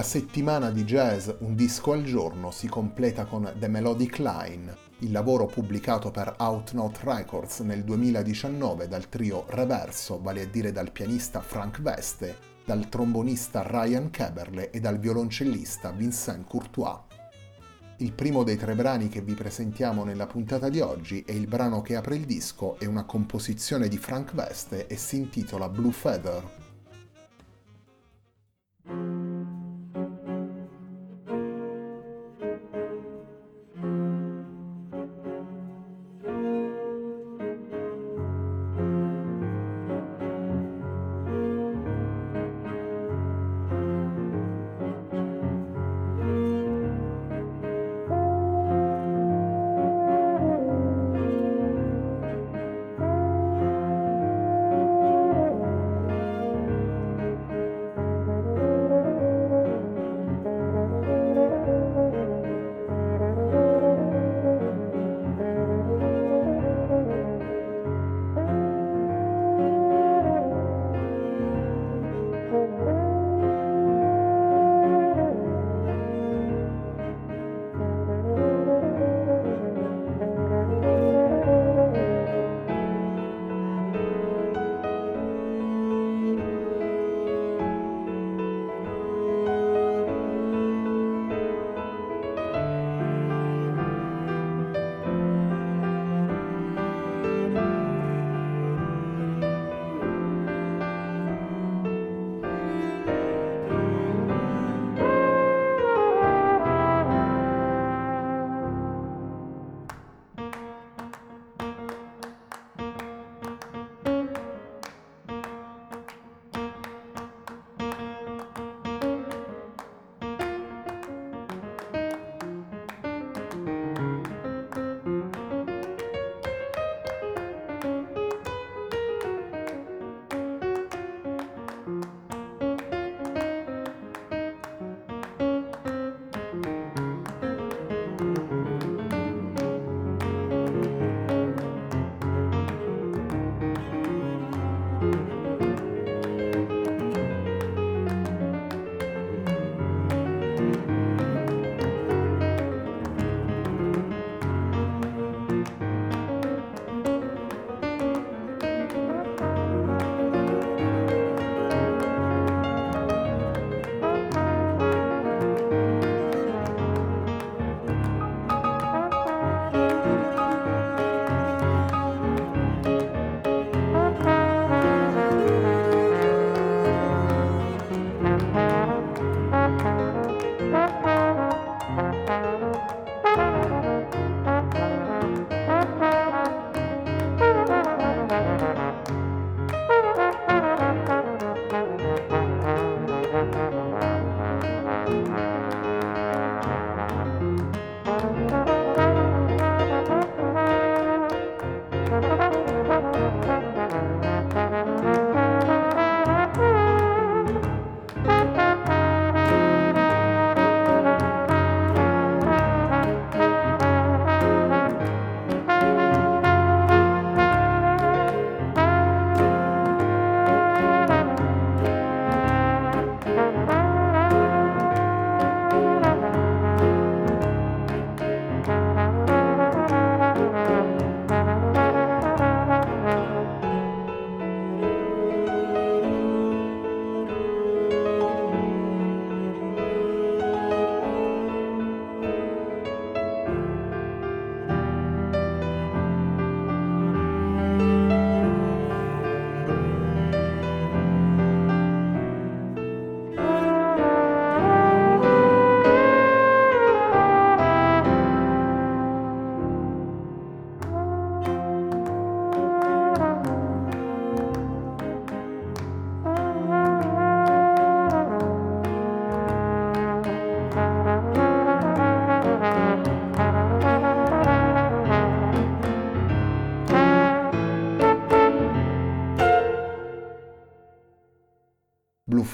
La settimana di jazz Un disco al giorno si completa con The Melodic Line, il lavoro pubblicato per Outnote Records nel 2019 dal trio Reverso, vale a dire dal pianista Frank Veste, dal trombonista Ryan Keberle e dal violoncellista Vincent Courtois. Il primo dei tre brani che vi presentiamo nella puntata di oggi è il brano che apre il disco, è una composizione di Frank Veste e si intitola Blue Feather.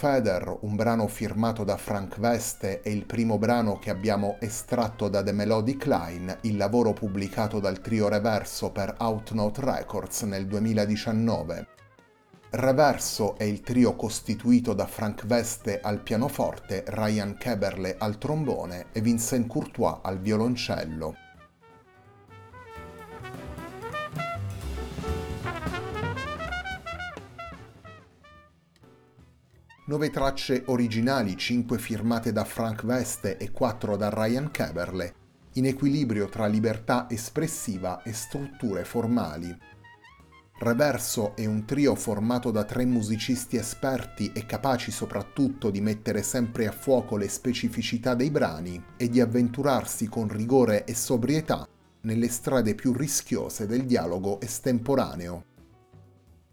Feather, un brano firmato da Frank Veste, è il primo brano che abbiamo estratto da The Melodic Line, il lavoro pubblicato dal trio Reverso per Outnote Records nel 2019. Reverso è il trio costituito da Frank Veste al pianoforte, Ryan Keberle al trombone e Vincent Courtois al violoncello. Nove tracce originali, cinque firmate da Frank Veste e quattro da Ryan Keberle, in equilibrio tra libertà espressiva e strutture formali. Reverso è un trio formato da tre musicisti esperti e capaci soprattutto di mettere sempre a fuoco le specificità dei brani e di avventurarsi con rigore e sobrietà nelle strade più rischiose del dialogo estemporaneo.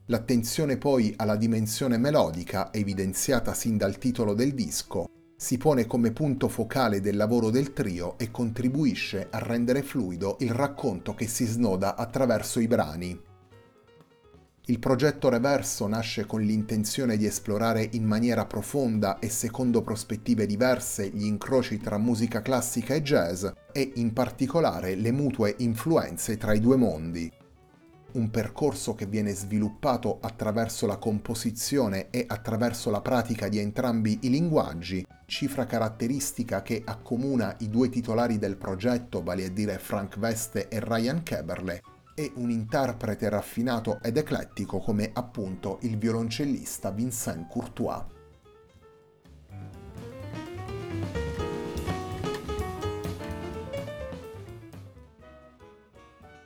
L'attenzione poi alla dimensione melodica, evidenziata sin dal titolo del disco, si pone come punto focale del lavoro del trio e contribuisce a rendere fluido il racconto che si snoda attraverso i brani. Il progetto Reverso nasce con l'intenzione di esplorare in maniera profonda e secondo prospettive diverse gli incroci tra musica classica e jazz e in particolare le mutue influenze tra i due mondi un percorso che viene sviluppato attraverso la composizione e attraverso la pratica di entrambi i linguaggi, cifra caratteristica che accomuna i due titolari del progetto, vale a dire Frank Veste e Ryan Keberle, e un interprete raffinato ed eclettico come appunto il violoncellista Vincent Courtois.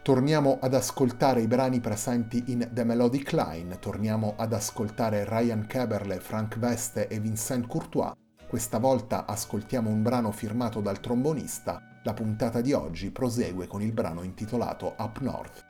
Torniamo ad ascoltare i brani presenti in The Melodic Line, torniamo ad ascoltare Ryan Keberle, Frank Veste e Vincent Courtois. Questa volta ascoltiamo un brano firmato dal trombonista. La puntata di oggi prosegue con il brano intitolato Up North.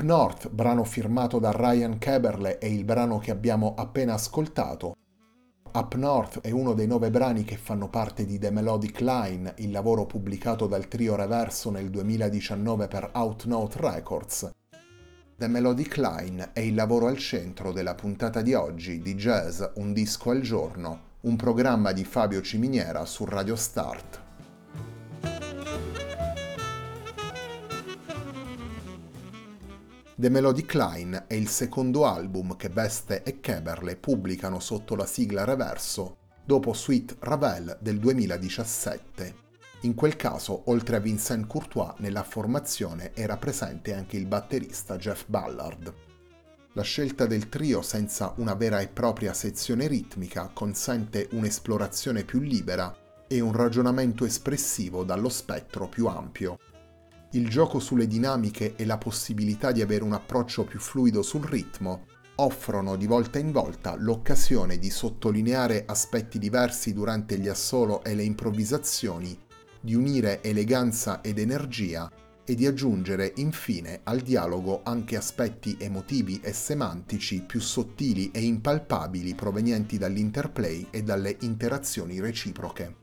North, brano firmato da Ryan Keberle, è il brano che abbiamo appena ascoltato. Up North è uno dei nove brani che fanno parte di The Melodic Line, il lavoro pubblicato dal trio Reverso nel 2019 per Outnote Records. The Melodic Line è il lavoro al centro della puntata di oggi di Jazz Un disco al giorno, un programma di Fabio Ciminiera su Radio Start. The Melodic Line è il secondo album che Beste e Keberle pubblicano sotto la sigla Reverso dopo Sweet Ravel del 2017. In quel caso, oltre a Vincent Courtois, nella formazione era presente anche il batterista Jeff Ballard. La scelta del trio senza una vera e propria sezione ritmica consente un'esplorazione più libera e un ragionamento espressivo dallo spettro più ampio il gioco sulle dinamiche e la possibilità di avere un approccio più fluido sul ritmo offrono di volta in volta l'occasione di sottolineare aspetti diversi durante gli assolo e le improvvisazioni, di unire eleganza ed energia e di aggiungere infine al dialogo anche aspetti emotivi e semantici più sottili e impalpabili provenienti dall'interplay e dalle interazioni reciproche.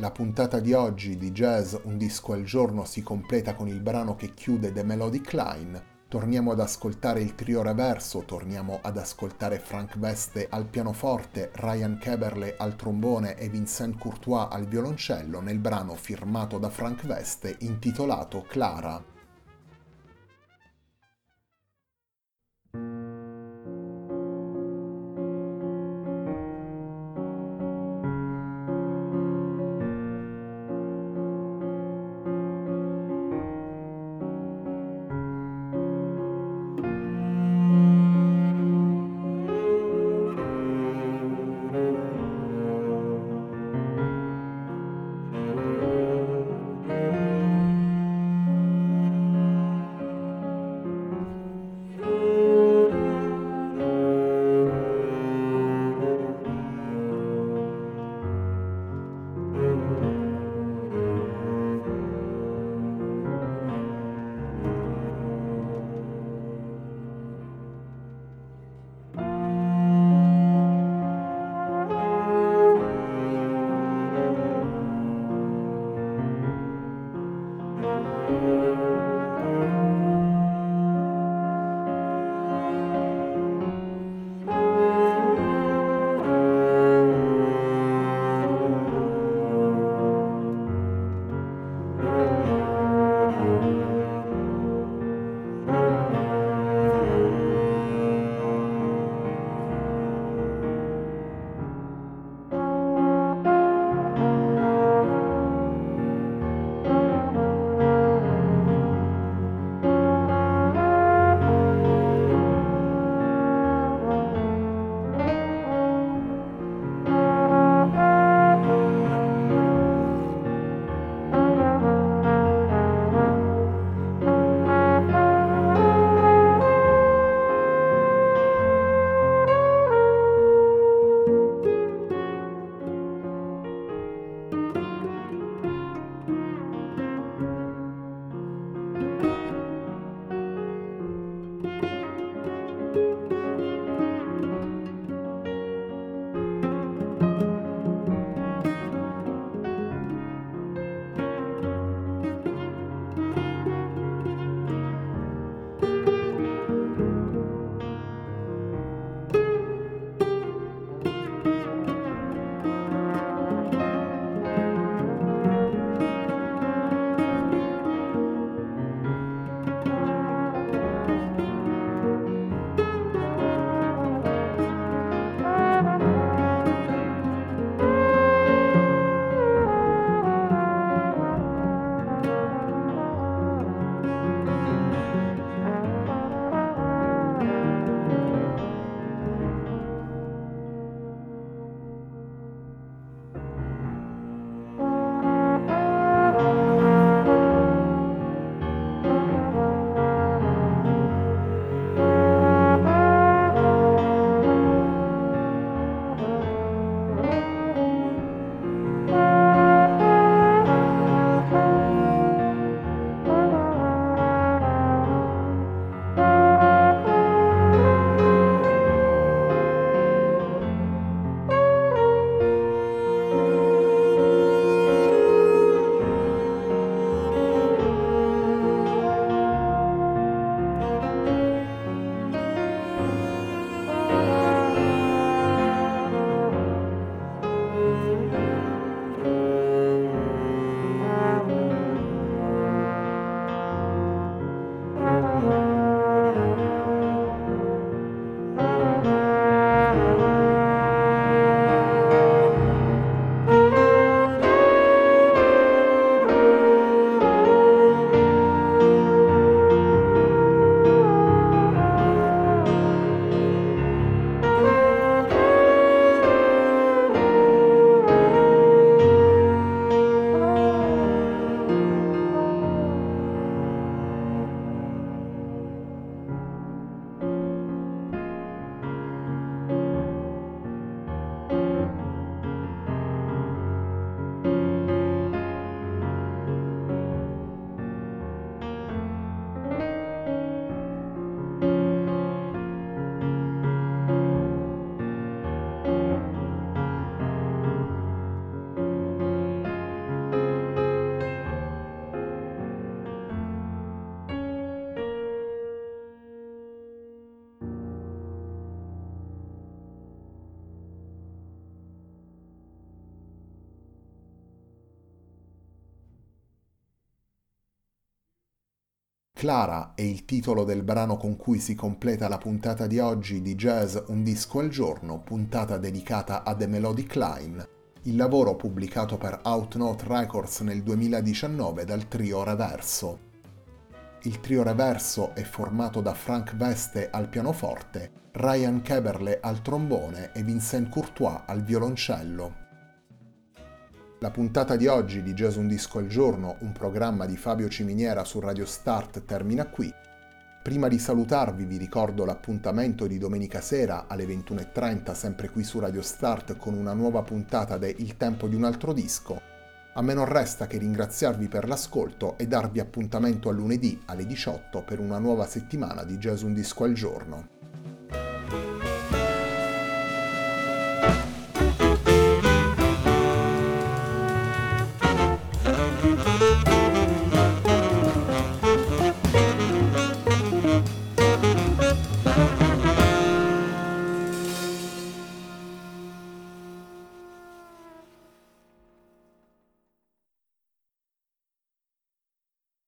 La puntata di oggi di Jazz Un disco al giorno si completa con il brano che chiude The Melodic Line. Torniamo ad ascoltare il trio reverso, torniamo ad ascoltare Frank Veste al pianoforte, Ryan Keberle al trombone e Vincent Courtois al violoncello nel brano firmato da Frank Veste intitolato Clara. Clara è il titolo del brano con cui si completa la puntata di oggi di Jazz Un disco al giorno, puntata dedicata a The Melodic Line, il lavoro pubblicato per Outnote Records nel 2019 dal trio Reverso. Il trio Reverso è formato da Frank Veste al pianoforte, Ryan Keberle al trombone e Vincent Courtois al violoncello. La puntata di oggi di Jazz Un Disco al Giorno, un programma di Fabio Ciminiera su Radio Start, termina qui. Prima di salutarvi vi ricordo l'appuntamento di domenica sera alle 21.30 sempre qui su Radio Start con una nuova puntata de Il tempo di un altro disco. A me non resta che ringraziarvi per l'ascolto e darvi appuntamento a lunedì alle 18 per una nuova settimana di Jazz Un Disco al Giorno.